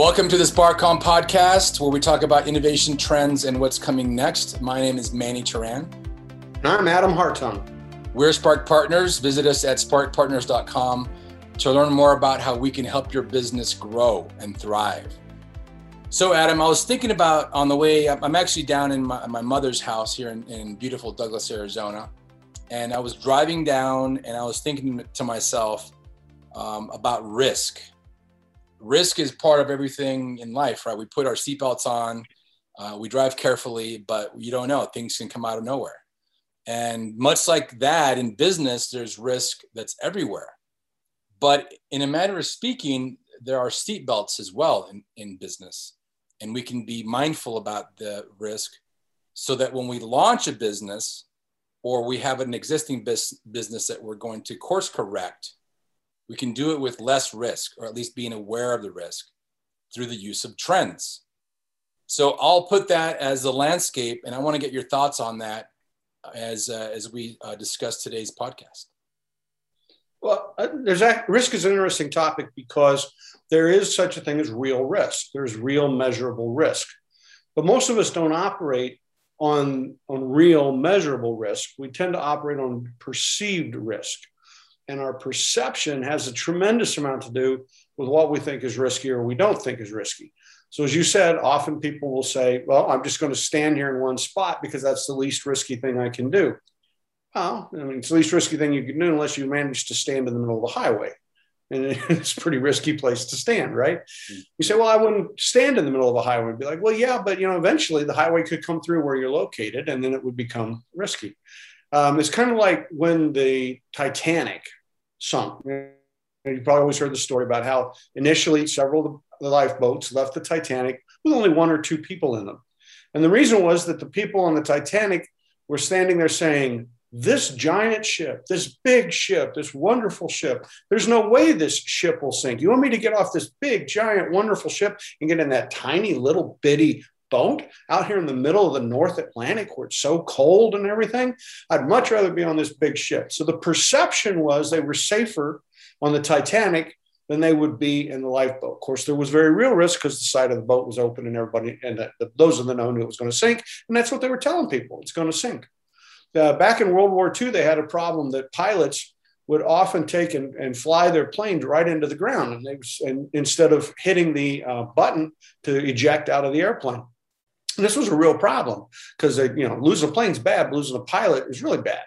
Welcome to the SparkCom podcast, where we talk about innovation trends and what's coming next. My name is Manny Turan. And I'm Adam Hartung. We're Spark Partners. Visit us at sparkpartners.com to learn more about how we can help your business grow and thrive. So, Adam, I was thinking about on the way, I'm actually down in my, my mother's house here in, in beautiful Douglas, Arizona. And I was driving down and I was thinking to myself um, about risk risk is part of everything in life, right? We put our seatbelts on, uh, we drive carefully, but you don't know, things can come out of nowhere. And much like that in business, there's risk that's everywhere. But in a matter of speaking, there are seatbelts as well in, in business. And we can be mindful about the risk so that when we launch a business or we have an existing business that we're going to course correct, we can do it with less risk, or at least being aware of the risk through the use of trends. So I'll put that as the landscape, and I want to get your thoughts on that as uh, as we uh, discuss today's podcast. Well, uh, there's a, risk is an interesting topic because there is such a thing as real risk. There's real measurable risk, but most of us don't operate on on real measurable risk. We tend to operate on perceived risk and our perception has a tremendous amount to do with what we think is risky or we don't think is risky. So, as you said, often people will say, Well, I'm just going to stand here in one spot because that's the least risky thing I can do. Well, I mean, it's the least risky thing you can do unless you manage to stand in the middle of the highway. And it's a pretty risky place to stand, right? You say, Well, I wouldn't stand in the middle of a highway. and be like, Well, yeah, but you know, eventually the highway could come through where you're located and then it would become risky. Um, it's kind of like when the Titanic sunk. You probably always heard the story about how initially several of the lifeboats left the Titanic with only one or two people in them. And the reason was that the people on the Titanic were standing there saying, This giant ship, this big ship, this wonderful ship, there's no way this ship will sink. You want me to get off this big, giant, wonderful ship and get in that tiny little bitty boat out here in the middle of the North Atlantic where it's so cold and everything. I'd much rather be on this big ship. So the perception was they were safer on the Titanic than they would be in the lifeboat. Of course, there was very real risk because the side of the boat was open and everybody, and the, the, those in the know knew it was going to sink. And that's what they were telling people it's going to sink. Uh, back in World War II, they had a problem that pilots would often take and, and fly their planes right into the ground and, they, and instead of hitting the uh, button to eject out of the airplane. And this was a real problem because you know losing a plane's bad, losing a pilot is really bad.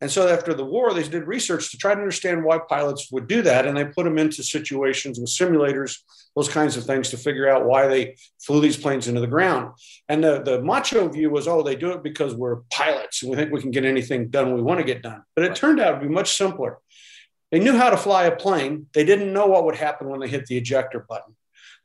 And so after the war, they did research to try to understand why pilots would do that, and they put them into situations with simulators, those kinds of things, to figure out why they flew these planes into the ground. And the, the macho view was, oh, they do it because we're pilots and we think we can get anything done we want to get done. But it turned out to be much simpler. They knew how to fly a plane. They didn't know what would happen when they hit the ejector button.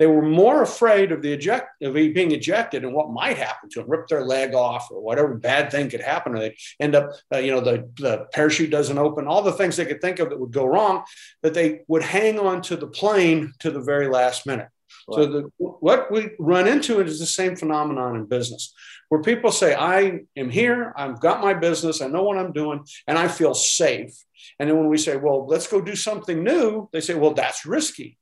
They were more afraid of the eject of being ejected and what might happen to them, rip their leg off or whatever bad thing could happen. Or they end up, uh, you know, the, the parachute doesn't open, all the things they could think of that would go wrong, that they would hang on to the plane to the very last minute. Right. So the, what we run into is the same phenomenon in business, where people say, "I am here. I've got my business. I know what I'm doing, and I feel safe." And then when we say, "Well, let's go do something new," they say, "Well, that's risky."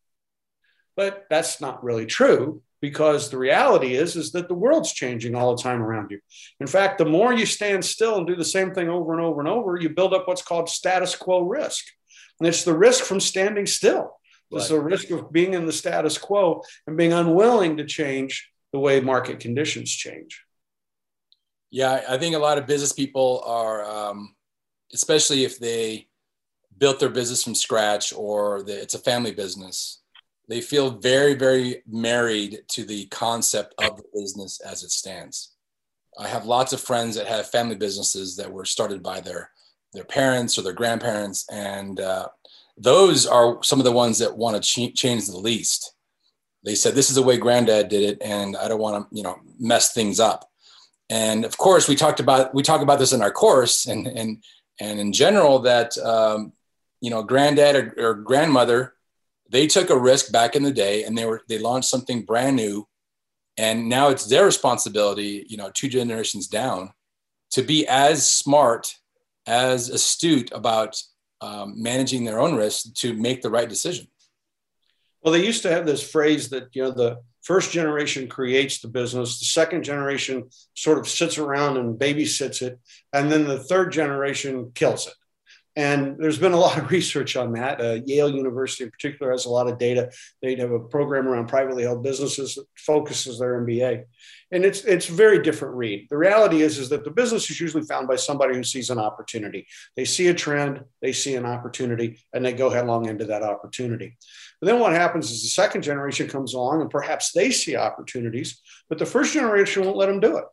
But that's not really true because the reality is is that the world's changing all the time around you. In fact, the more you stand still and do the same thing over and over and over, you build up what's called status quo risk. And it's the risk from standing still. It's the risk of being in the status quo and being unwilling to change the way market conditions change. Yeah, I think a lot of business people are, um, especially if they built their business from scratch or the, it's a family business, they feel very, very married to the concept of the business as it stands. I have lots of friends that have family businesses that were started by their their parents or their grandparents, and uh, those are some of the ones that want to ch- change the least. They said this is the way granddad did it, and I don't want to, you know, mess things up. And of course, we talked about we talk about this in our course, and and and in general that um, you know, granddad or, or grandmother they took a risk back in the day and they were they launched something brand new and now it's their responsibility you know two generations down to be as smart as astute about um, managing their own risk to make the right decision Well, they used to have this phrase that, you know, the first generation creates the business, the second generation sort of sits around and babysits it, and then the third generation kills it. And there's been a lot of research on that. Uh, Yale University, in particular, has a lot of data. They have a program around privately held businesses that focuses their MBA, and it's it's very different read. The reality is is that the business is usually found by somebody who sees an opportunity. They see a trend, they see an opportunity, and they go headlong into that opportunity. But then what happens is the second generation comes along, and perhaps they see opportunities, but the first generation won't let them do it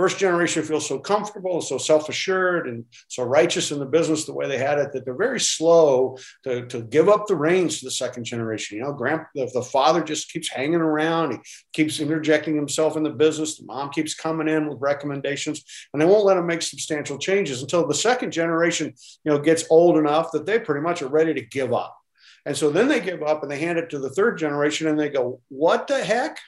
first generation feels so comfortable and so self-assured and so righteous in the business the way they had it that they're very slow to, to give up the reins to the second generation. You know grand the, the father just keeps hanging around. He keeps interjecting himself in the business. The mom keeps coming in with recommendations and they won't let him make substantial changes until the second generation you know gets old enough that they pretty much are ready to give up. And so then they give up and they hand it to the third generation and they go what the heck?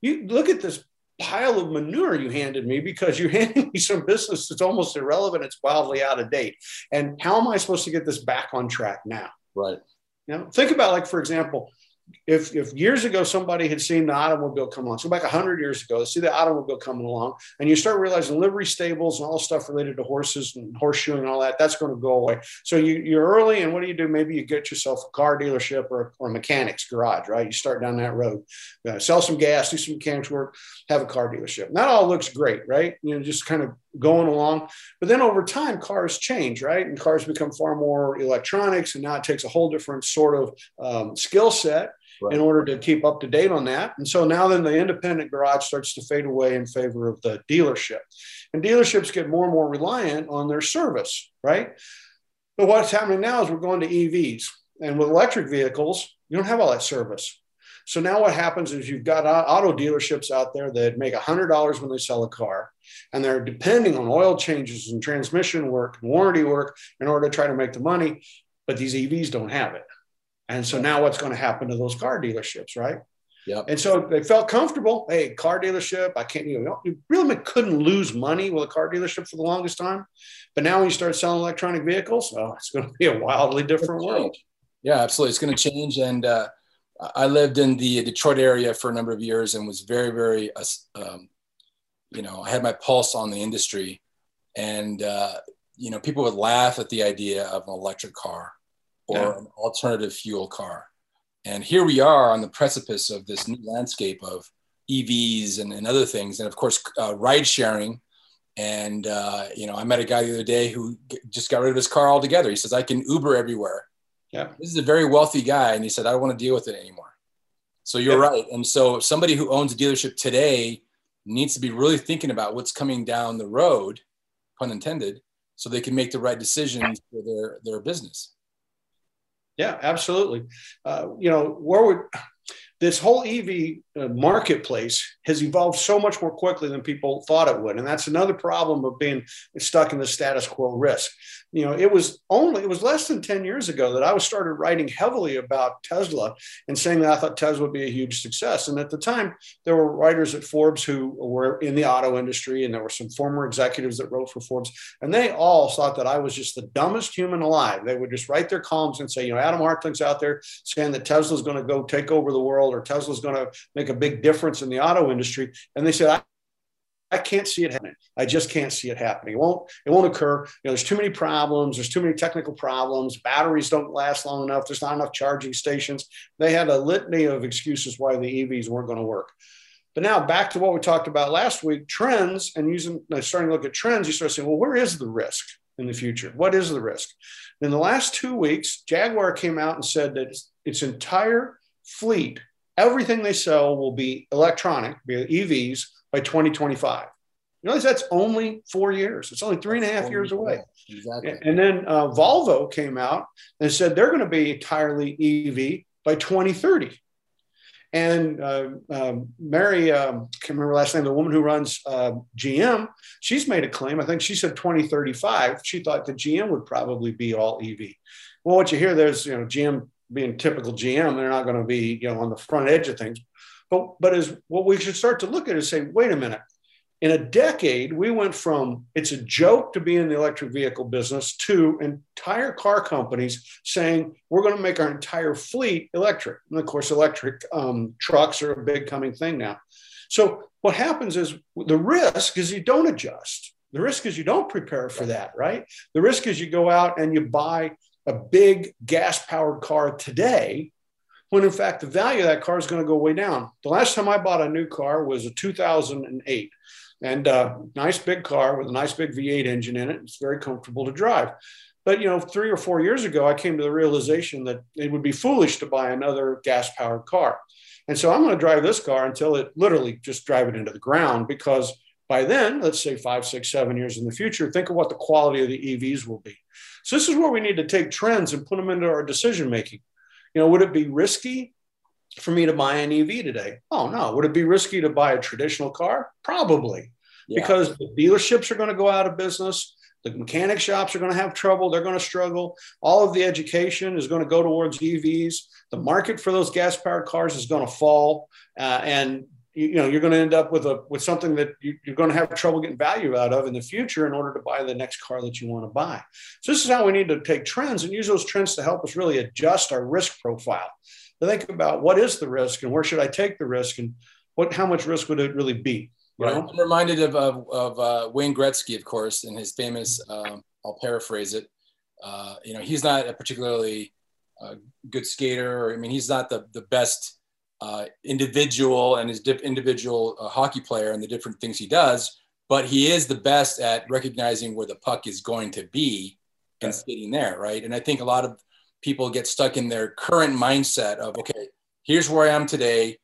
You look at this pile of manure you handed me because you handed me some business that's almost irrelevant. It's wildly out of date. And how am I supposed to get this back on track now? Right. Now, think about, like, for example, if, if years ago somebody had seen the automobile come along, so back 100 years ago, see the automobile coming along, and you start realizing livery stables and all stuff related to horses and horseshoeing and all that, that's going to go away. So you, you're early, and what do you do? Maybe you get yourself a car dealership or, or a mechanic's garage, right? You start down that road, uh, sell some gas, do some mechanics work, have a car dealership. That all looks great, right? You know, just kind of going along. But then over time, cars change, right? And cars become far more electronics, and now it takes a whole different sort of um, skill set right. in order to keep up to date on that. And so now then the independent garage starts to fade away in favor of the dealership. And dealerships get more and more reliant on their service, right? But what's happening now is we're going to EVs. And with electric vehicles, you don't have all that service. So now what happens is you've got auto dealerships out there that make $100 when they sell a car, and they're depending on oil changes and transmission work and warranty work in order to try to make the money. But these EVs don't have it. And so now what's going to happen to those car dealerships, right? Yeah. And so they felt comfortable. Hey, car dealership, I can't, you know, you really couldn't lose money with a car dealership for the longest time. But now when you start selling electronic vehicles, oh, it's going to be a wildly different world. Yeah, absolutely. It's going to change. And uh, I lived in the Detroit area for a number of years and was very, very, uh, um, you know, I had my pulse on the industry. And, uh, you know, people would laugh at the idea of an electric car or yeah. an alternative fuel car. And here we are on the precipice of this new landscape of EVs and, and other things. And of course, uh, ride sharing. And, uh, you know, I met a guy the other day who just got rid of his car altogether. He says, I can Uber everywhere. Yeah. This is a very wealthy guy. And he said, I don't want to deal with it anymore. So you're yeah. right. And so somebody who owns a dealership today needs to be really thinking about what's coming down the road, pun intended, so they can make the right decisions for their, their business. Yeah, absolutely. Uh, you know, where would this whole EV Uh, marketplace has evolved so much more quickly than people thought it would. And that's another problem of being stuck in the status quo risk. You know, it was only, it was less than 10 years ago that I was started writing heavily about Tesla and saying that I thought Tesla would be a huge success. And at the time, there were writers at Forbes who were in the auto industry, and there were some former executives that wrote for Forbes. And they all thought that I was just the dumbest human alive. They would just write their columns and say, you know, Adam Hartung's out there saying that Tesla's going to go take over the world or Tesla's going to make a big difference in the auto industry. And they said, I, I can't see it happening. I just can't see it happening. It won't, it won't occur. You know, there's too many problems. There's too many technical problems. Batteries don't last long enough. There's not enough charging stations. They had a litany of excuses why the EVs weren't going to work. But now back to what we talked about last week, trends and using uh, starting to look at trends, you start saying, well, where is the risk in the future? What is the risk? In the last two weeks, Jaguar came out and said that its entire fleet everything they sell will be electronic, be EVs by 2025. You know, that's only four years. It's only three and a half years away. Exactly. And then uh, Volvo came out and said they're going to be entirely EV by 2030. And uh, um, Mary, um, can't remember last name, the woman who runs uh, GM, she's made a claim. I think she said 2035. She thought that GM would probably be all EV. Well, what you hear there's, you know, GM being typical GM, they're not going to be, you know, on the front edge of things. But but as what we should start to look at is say, wait a minute, in a decade, we went from it's a joke to be in the electric vehicle business to entire car companies saying we're going to make our entire fleet electric. And of course, electric um, trucks are a big coming thing now. So what happens is the risk is you don't adjust. The risk is you don't prepare for that, right? The risk is you go out and you buy a big gas powered car today when in fact the value of that car is going to go way down. The last time I bought a new car was a 2008 and uh, nice big car with a nice big V8 engine in it. It's very comfortable to drive. But you know, three or four years ago, I came to the realization that it would be foolish to buy another gas-powered car, and so I'm going to drive this car until it literally just drive it into the ground. Because by then, let's say five, six, seven years in the future, think of what the quality of the EVs will be. So this is where we need to take trends and put them into our decision making. You know, would it be risky for me to buy an EV today? Oh, no. Would it be risky to buy a traditional car? Probably, yeah. because the dealerships are going to go out of business. The mechanic shops are going to have trouble. They're going to struggle. All of the education is going to go towards EVs. The market for those gas powered cars is going to fall. Uh, and you, know you're going to end up with a with something that you, are going to have trouble getting value out of in the future in order to buy the next car that you want to buy so this is how we need to take trends and use those trends to help us really adjust our risk profile to think about what is the risk and where should I take the risk and what how much risk would it really be? Right. I'm reminded of, of, of uh, Wayne Gretzky, of course, in his famous, um, I'll paraphrase it. Uh, you know, he's not a particularly uh, good skater. Or, I mean, he's not the, the best uh, individual and his dip, individual uh, hockey player and the different things he does, but he is the best at recognizing where the puck is going to be and skating there, right? And I think a lot of people get stuck in their current mindset of, okay, here's where I am today.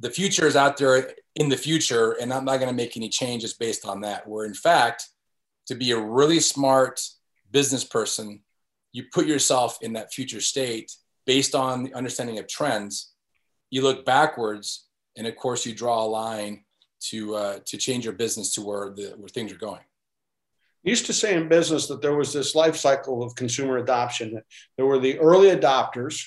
The future is out there in the future, and I'm not going to make any changes based on that. Where in fact, to be a really smart business person, you put yourself in that future state based on the understanding of trends. You look backwards, and of course, you draw a line to uh, to change your business to where the where things are going used to say in business that there was this life cycle of consumer adoption. There were the early adopters,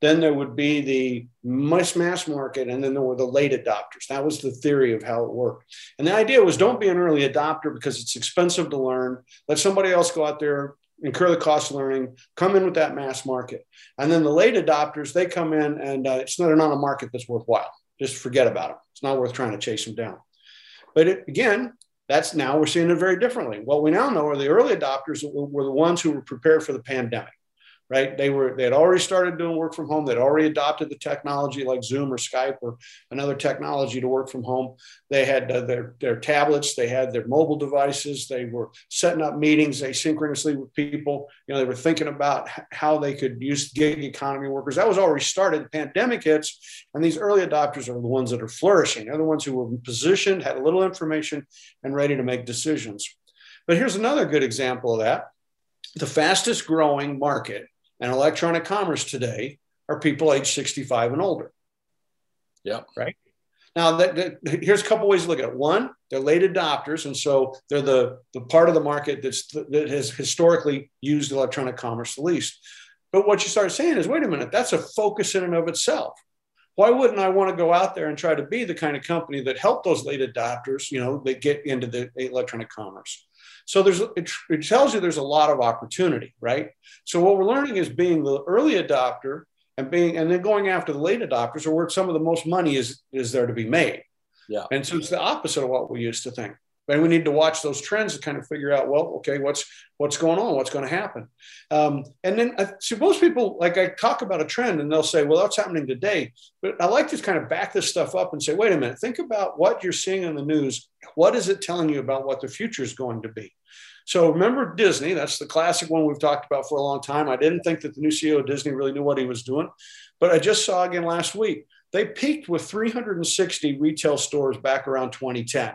then there would be the mass mass market, and then there were the late adopters. That was the theory of how it worked. And the idea was don't be an early adopter because it's expensive to learn. Let somebody else go out there, incur the cost of learning, come in with that mass market. And then the late adopters, they come in and uh, it's not, not a market that's worthwhile. Just forget about them. It's not worth trying to chase them down. But it, again, that's now we're seeing it very differently. What we now know are the early adopters were the ones who were prepared for the pandemic right? They were they had already started doing work from home. They'd already adopted the technology like Zoom or Skype or another technology to work from home. They had uh, their their tablets. They had their mobile devices. They were setting up meetings asynchronously with people. You know, they were thinking about how they could use gig economy workers. That was already started. The pandemic hits, and these early adopters are the ones that are flourishing. They're the ones who were positioned, had a little information, and ready to make decisions. But here's another good example of that. The fastest growing market and electronic commerce today are people age 65 and older. Yeah. Right. Now, that, that, here's a couple ways to look at it. One, they're late adopters, and so they're the, the part of the market that's, that has historically used electronic commerce the least. But what you start saying is, wait a minute, that's a focus in and of itself. Why wouldn't I want to go out there and try to be the kind of company that help those late adopters, you know, that get into the electronic commerce? So there's it, it tells you there's a lot of opportunity, right? So what we're learning is being the early adopter and being and then going after the late adopters are where some of the most money is is there to be made. Yeah. And so it's the opposite of what we used to think and we need to watch those trends to kind of figure out well okay what's what's going on? What's going to happen? Um, and then I, so most people like i talk about a trend and they'll say well that's happening today. But i like to kind of back this stuff up and say wait a minute think about what you're seeing in the news. What is it telling you about what the future is going to be? So remember disney that's the classic one we've talked about for a long time. I didn't think that the new ceo of disney really knew what he was doing but i just saw again last week they peaked with 360 retail stores back around 2010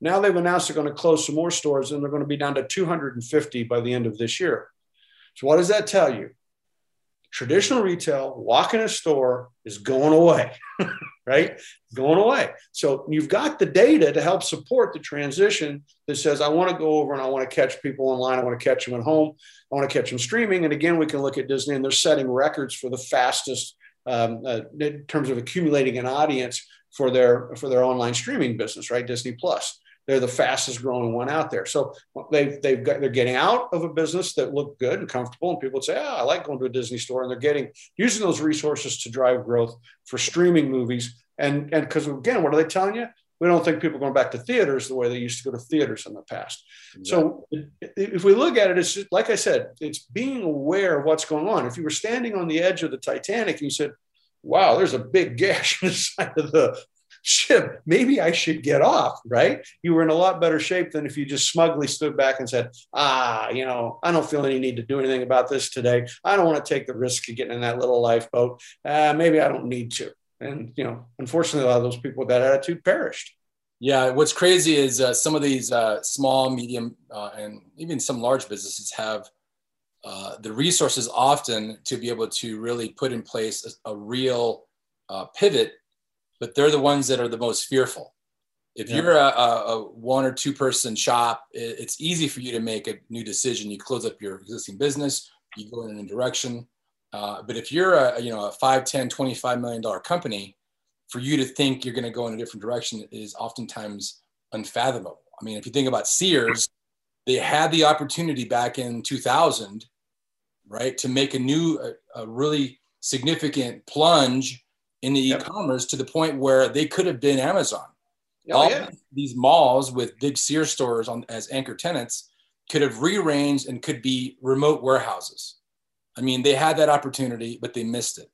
now they've announced they're going to close some more stores and they're going to be down to 250 by the end of this year. So, what does that tell you? Traditional retail, walk in a store is going away, right? Going away. So, you've got the data to help support the transition that says, I want to go over and I want to catch people online. I want to catch them at home. I want to catch them streaming. And again, we can look at Disney and they're setting records for the fastest um, uh, in terms of accumulating an audience for their for their online streaming business, right? Disney Plus. They're the fastest growing one out there. So they've, they've got, they're getting out of a business that looked good and comfortable. And people would say, oh, I like going to a Disney store. And they're getting, using those resources to drive growth for streaming movies. And, and because again, what are they telling you? We don't think people are going back to theaters the way they used to go to theaters in the past. So if we look at it, it's just, like I said, it's being aware of what's going on. If you were standing on the edge of the Titanic and you said, wow, there's a big gash in the side of the ship. Maybe I should get off, right? You were in a lot better shape than if you just smugly stood back and said, ah, you know, I don't feel any need to do anything about this today. I don't want to take the risk of getting in that little lifeboat. Uh, maybe I don't need to. And, you know, unfortunately, a lot of those people with that attitude perished. Yeah, what's crazy is uh, some of these uh, small, medium, uh, and even some large businesses have uh, the resources often to be able to really put in place a, a real uh, pivot but they're the ones that are the most fearful. If yeah. you're a, a, one or two person shop, it's easy for you to make a new decision. You close up your existing business, you go in a new direction. Uh, but if you're a, you know, a 5, 10, 25 million dollar company, for you to think you're going to go in a different direction is oftentimes unfathomable. I mean, if you think about Sears, they had the opportunity back in 2000, right, to make a new, a, a really significant plunge in the yep. e-commerce to the point where they could have been Amazon. Oh, All yeah. these malls with big Sears stores on as anchor tenants could have rearranged and could be remote warehouses. I mean, they had that opportunity, but they missed it.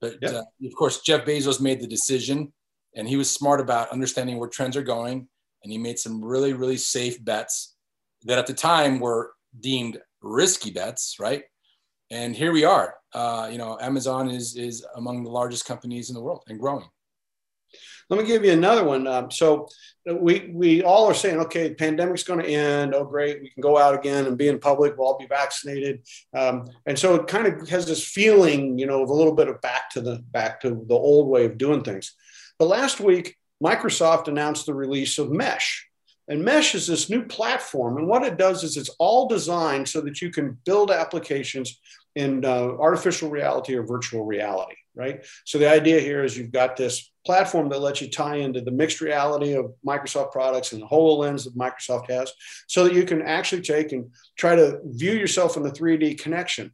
But yep. uh, of course, Jeff Bezos made the decision, and he was smart about understanding where trends are going, and he made some really, really safe bets that at the time were deemed risky bets, right? And here we are uh, you know, Amazon is is among the largest companies in the world and growing. Let me give you another one. Um, so we we all are saying, okay, the pandemic's going to end. Oh, great, we can go out again and be in public. We'll all be vaccinated, um, and so it kind of has this feeling, you know, of a little bit of back to the back to the old way of doing things. But last week, Microsoft announced the release of Mesh. And Mesh is this new platform. And what it does is it's all designed so that you can build applications in uh, artificial reality or virtual reality, right? So the idea here is you've got this platform that lets you tie into the mixed reality of Microsoft products and the HoloLens that Microsoft has, so that you can actually take and try to view yourself in the 3D connection.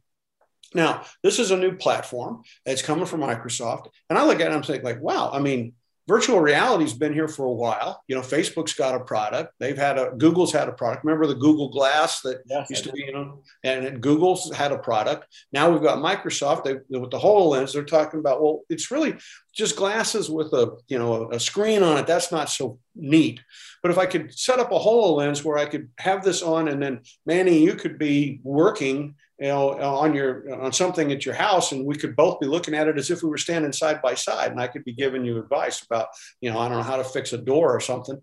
Now, this is a new platform. It's coming from Microsoft. And I look at it and I'm thinking, like, wow, I mean, virtual reality's been here for a while. You know, Facebook's got a product. They've had a Google's had a product. Remember the Google Glass that yes, used to be, you know, and Google's had a product. Now we've got Microsoft. They with the HoloLens. They're talking about well, it's really just glasses with a you know a screen on it. That's not so neat. But if I could set up a HoloLens where I could have this on, and then Manny, you could be working you know, on your on something at your house, and we could both be looking at it as if we were standing side by side, and I could be giving you advice about, you know, I don't know how to fix a door or something.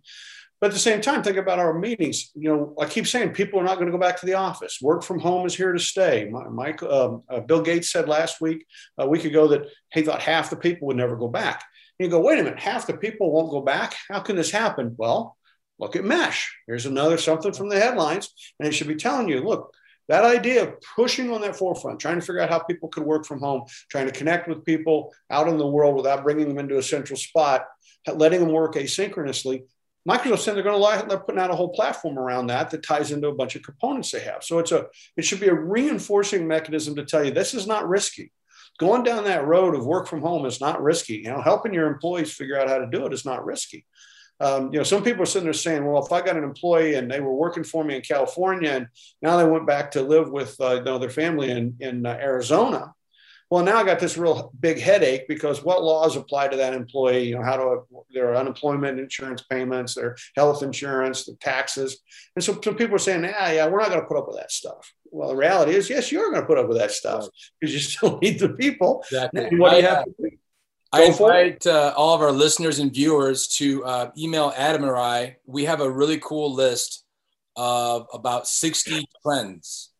But at the same time, think about our meetings. You know, I keep saying people are not going to go back to the office. Work from home is here to stay. Mike, um, uh, Bill Gates said last week, a week ago, that he thought half the people would never go back. And you go, wait a minute, half the people won't go back. How can this happen? Well, look at Mesh. Here's another something from the headlines, and it should be telling you, look, that idea of pushing on that forefront, trying to figure out how people could work from home, trying to connect with people out in the world without bringing them into a central spot, letting them work asynchronously. Microsoft said they're going to lie, they're putting out a whole platform around that that ties into a bunch of components they have. So it's a it should be a reinforcing mechanism to tell you this is not risky. Going down that road of work from home is not risky. You know, helping your employees figure out how to do it is not risky um, you know, some people are sitting there saying, well, if I got an employee and they were working for me in California and now they went back to live with uh, you know, their family in, in uh, Arizona, well, now I got this real big headache because what laws apply to that employee? You know, how do I, their unemployment insurance payments, their health insurance, the taxes, and so some people are saying, "Yeah, yeah, we're not going to put up with that stuff." Well, the reality is, yes, you're going to put up with that stuff because you still need the people. Exactly. what do you have to do? I invite uh, all of our listeners and viewers to uh, email Adam or I. We have a really cool list of about 60 trends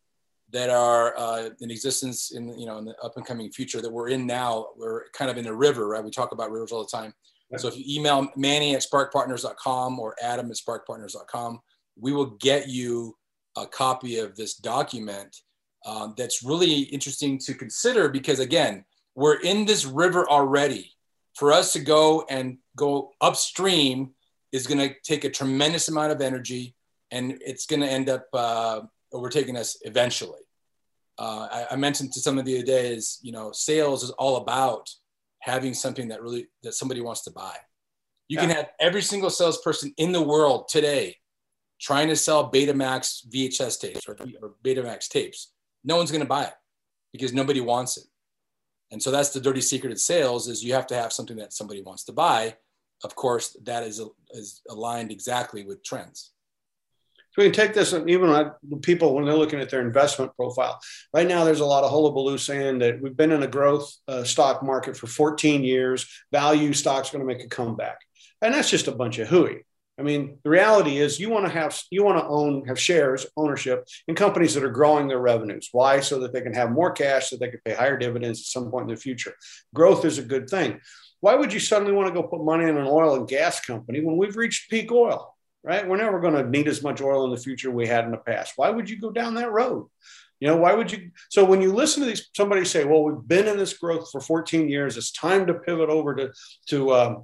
that are uh, in existence in you know in the up and coming future that we're in now. We're kind of in a river, right? We talk about rivers all the time. So if you email Manny at sparkpartners.com or Adam at sparkpartners.com, we will get you a copy of this document um, that's really interesting to consider because again we're in this river already. For us to go and go upstream is going to take a tremendous amount of energy and it's going to end up uh, overtaking us eventually. Uh, I, I, mentioned to some of the other days, you know, sales is all about having something that really that somebody wants to buy. You yeah. can have every single salesperson in the world today trying to sell Betamax VHS tapes or, or Betamax tapes. No one's going to buy it because nobody wants it. And so that's the dirty secret of sales is you have to have something that somebody wants to buy. Of course, that is, is aligned exactly with trends. So we can take this, and even when people, when they're looking at their investment profile, right now there's a lot of hullabaloo saying that we've been in a growth uh, stock market for 14 years. Value stock's going to make a comeback, and that's just a bunch of hooey. I mean, the reality is you want to have you want to own have shares ownership in companies that are growing their revenues. Why? So that they can have more cash, so they can pay higher dividends at some point in the future. Growth is a good thing. Why would you suddenly want to go put money in an oil and gas company when we've reached peak oil? Right? We're never going to need as much oil in the future we had in the past. Why would you go down that road? You know, why would you? So when you listen to these, somebody say, "Well, we've been in this growth for 14 years. It's time to pivot over to to um,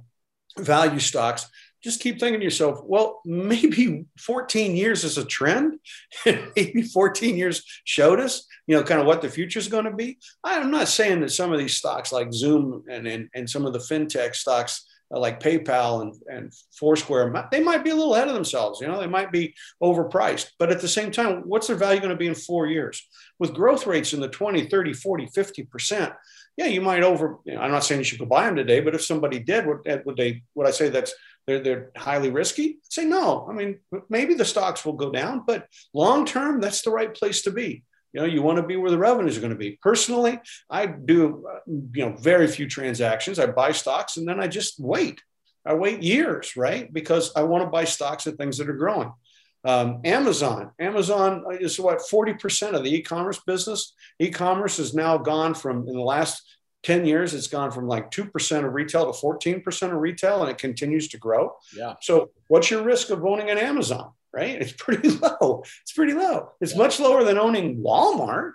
value stocks." Just keep thinking to yourself, well, maybe 14 years is a trend. maybe 14 years showed us, you know, kind of what the future is going to be. I'm not saying that some of these stocks like Zoom and, and, and some of the fintech stocks Uh, like PayPal and, and Foursquare, they might be a little ahead of themselves. You know, they might be overpriced. But at the same time, what's their value going to be in four years? With growth rates in the 20, 30, 40, 50%, yeah, you might over, you know, I'm not saying you should go buy them today, but if somebody did, would, eh, would they, would I say that's they're, they're highly risky. say no. I mean, maybe the stocks will go down, but long term, that's the right place to be. You know, you want to be where the revenues are going to be. Personally, I do, you know, very few transactions. I buy stocks and then I just wait. I wait years, right? Because I want to buy stocks of things that are growing. Um, Amazon, Amazon is what 40% of the e-commerce business. E-commerce has now gone from in the last 10 years, it's gone from like 2% of retail to 14% of retail and it continues to grow. Yeah. So, what's your risk of owning an Amazon, right? It's pretty low. It's pretty low. It's yeah. much lower than owning Walmart,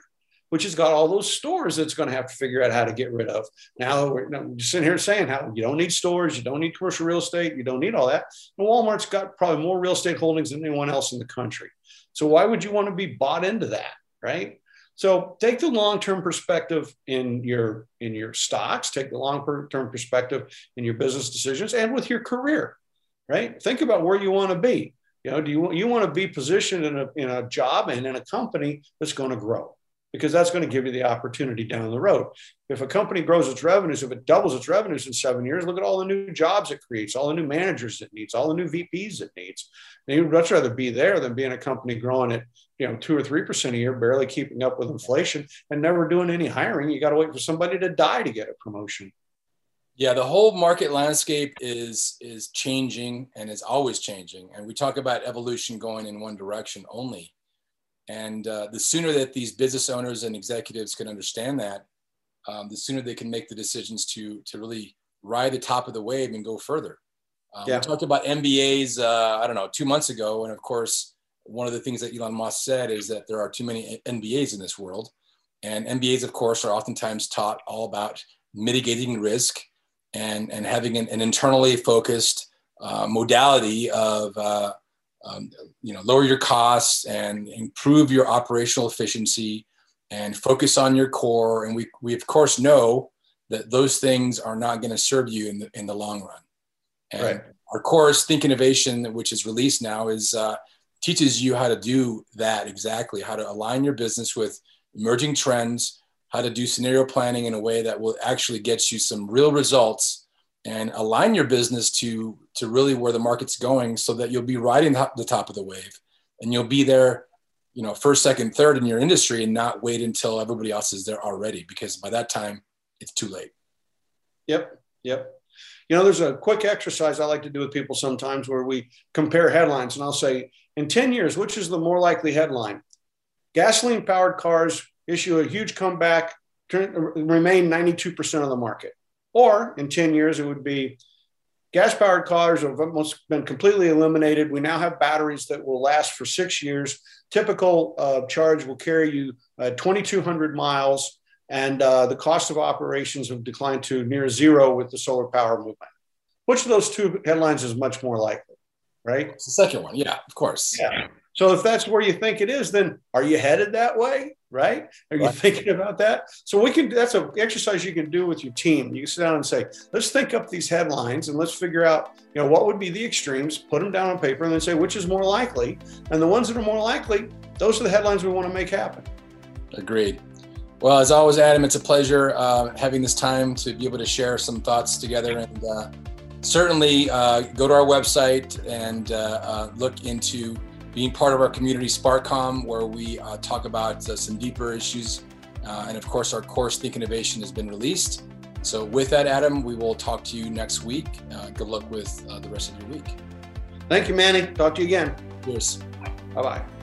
which has got all those stores that's going to have to figure out how to get rid of. Now, we're, now just sitting here saying how you don't need stores, you don't need commercial real estate, you don't need all that. And Walmart's got probably more real estate holdings than anyone else in the country. So, why would you want to be bought into that, right? So take the long-term perspective in your in your stocks, take the long-term perspective in your business decisions and with your career, right? Think about where you want to be. You know, do you you want to be positioned in a in a job and in a company that's going to grow? Because that's going to give you the opportunity down the road. If a company grows its revenues, if it doubles its revenues in seven years, look at all the new jobs it creates, all the new managers it needs, all the new VPs it needs. And you'd much rather be there than being a company growing at you know two or three percent a year, barely keeping up with inflation, and never doing any hiring. You got to wait for somebody to die to get a promotion. Yeah, the whole market landscape is is changing and is always changing. And we talk about evolution going in one direction only and uh, the sooner that these business owners and executives can understand that, um, the sooner they can make the decisions to, to really ride the top of the wave and go further. Um, yeah. We talked about MBAs, uh, I don't know, two months ago. And of course, one of the things that Elon Musk said is that there are too many MBAs in this world. And MBAs, of course, are oftentimes taught all about mitigating risk and, and having an, an internally focused uh, modality of uh, um, you know, lower your costs and improve your operational efficiency and focus on your core. And we, we of course know that those things are not going to serve you in the, in the long run. And right. our course, Think Innovation, which is released now, is uh, teaches you how to do that exactly, how to align your business with emerging trends, how to do scenario planning in a way that will actually get you some real results and align your business to to really where the market's going so that you'll be riding the top of the wave and you'll be there you know first second third in your industry and not wait until everybody else is there already because by that time it's too late. Yep. Yep. You know there's a quick exercise i like to do with people sometimes where we compare headlines and i'll say in 10 years which is the more likely headline? Gasoline powered cars issue a huge comeback turn, remain 92% of the market or in 10 years, it would be gas powered cars have almost been completely eliminated. We now have batteries that will last for six years. Typical uh, charge will carry you uh, 2,200 miles, and uh, the cost of operations have declined to near zero with the solar power movement. Which of those two headlines is much more likely? right? It's the second one. Yeah, of course. Yeah. So if that's where you think it is, then are you headed that way? Right? Are you right. thinking about that? So we can. That's an exercise you can do with your team. You can sit down and say, let's think up these headlines and let's figure out, you know, what would be the extremes. Put them down on paper and then say which is more likely. And the ones that are more likely, those are the headlines we want to make happen. Agreed. Well, as always, Adam, it's a pleasure uh, having this time to be able to share some thoughts together. And uh, certainly uh, go to our website and uh, uh, look into being part of our community, SparkCom, where we uh, talk about uh, some deeper issues. Uh, and of course, our course, Think Innovation, has been released. So, with that, Adam, we will talk to you next week. Uh, good luck with the rest of your week. Thank you, Manny. Talk to you again. Cheers. Bye bye.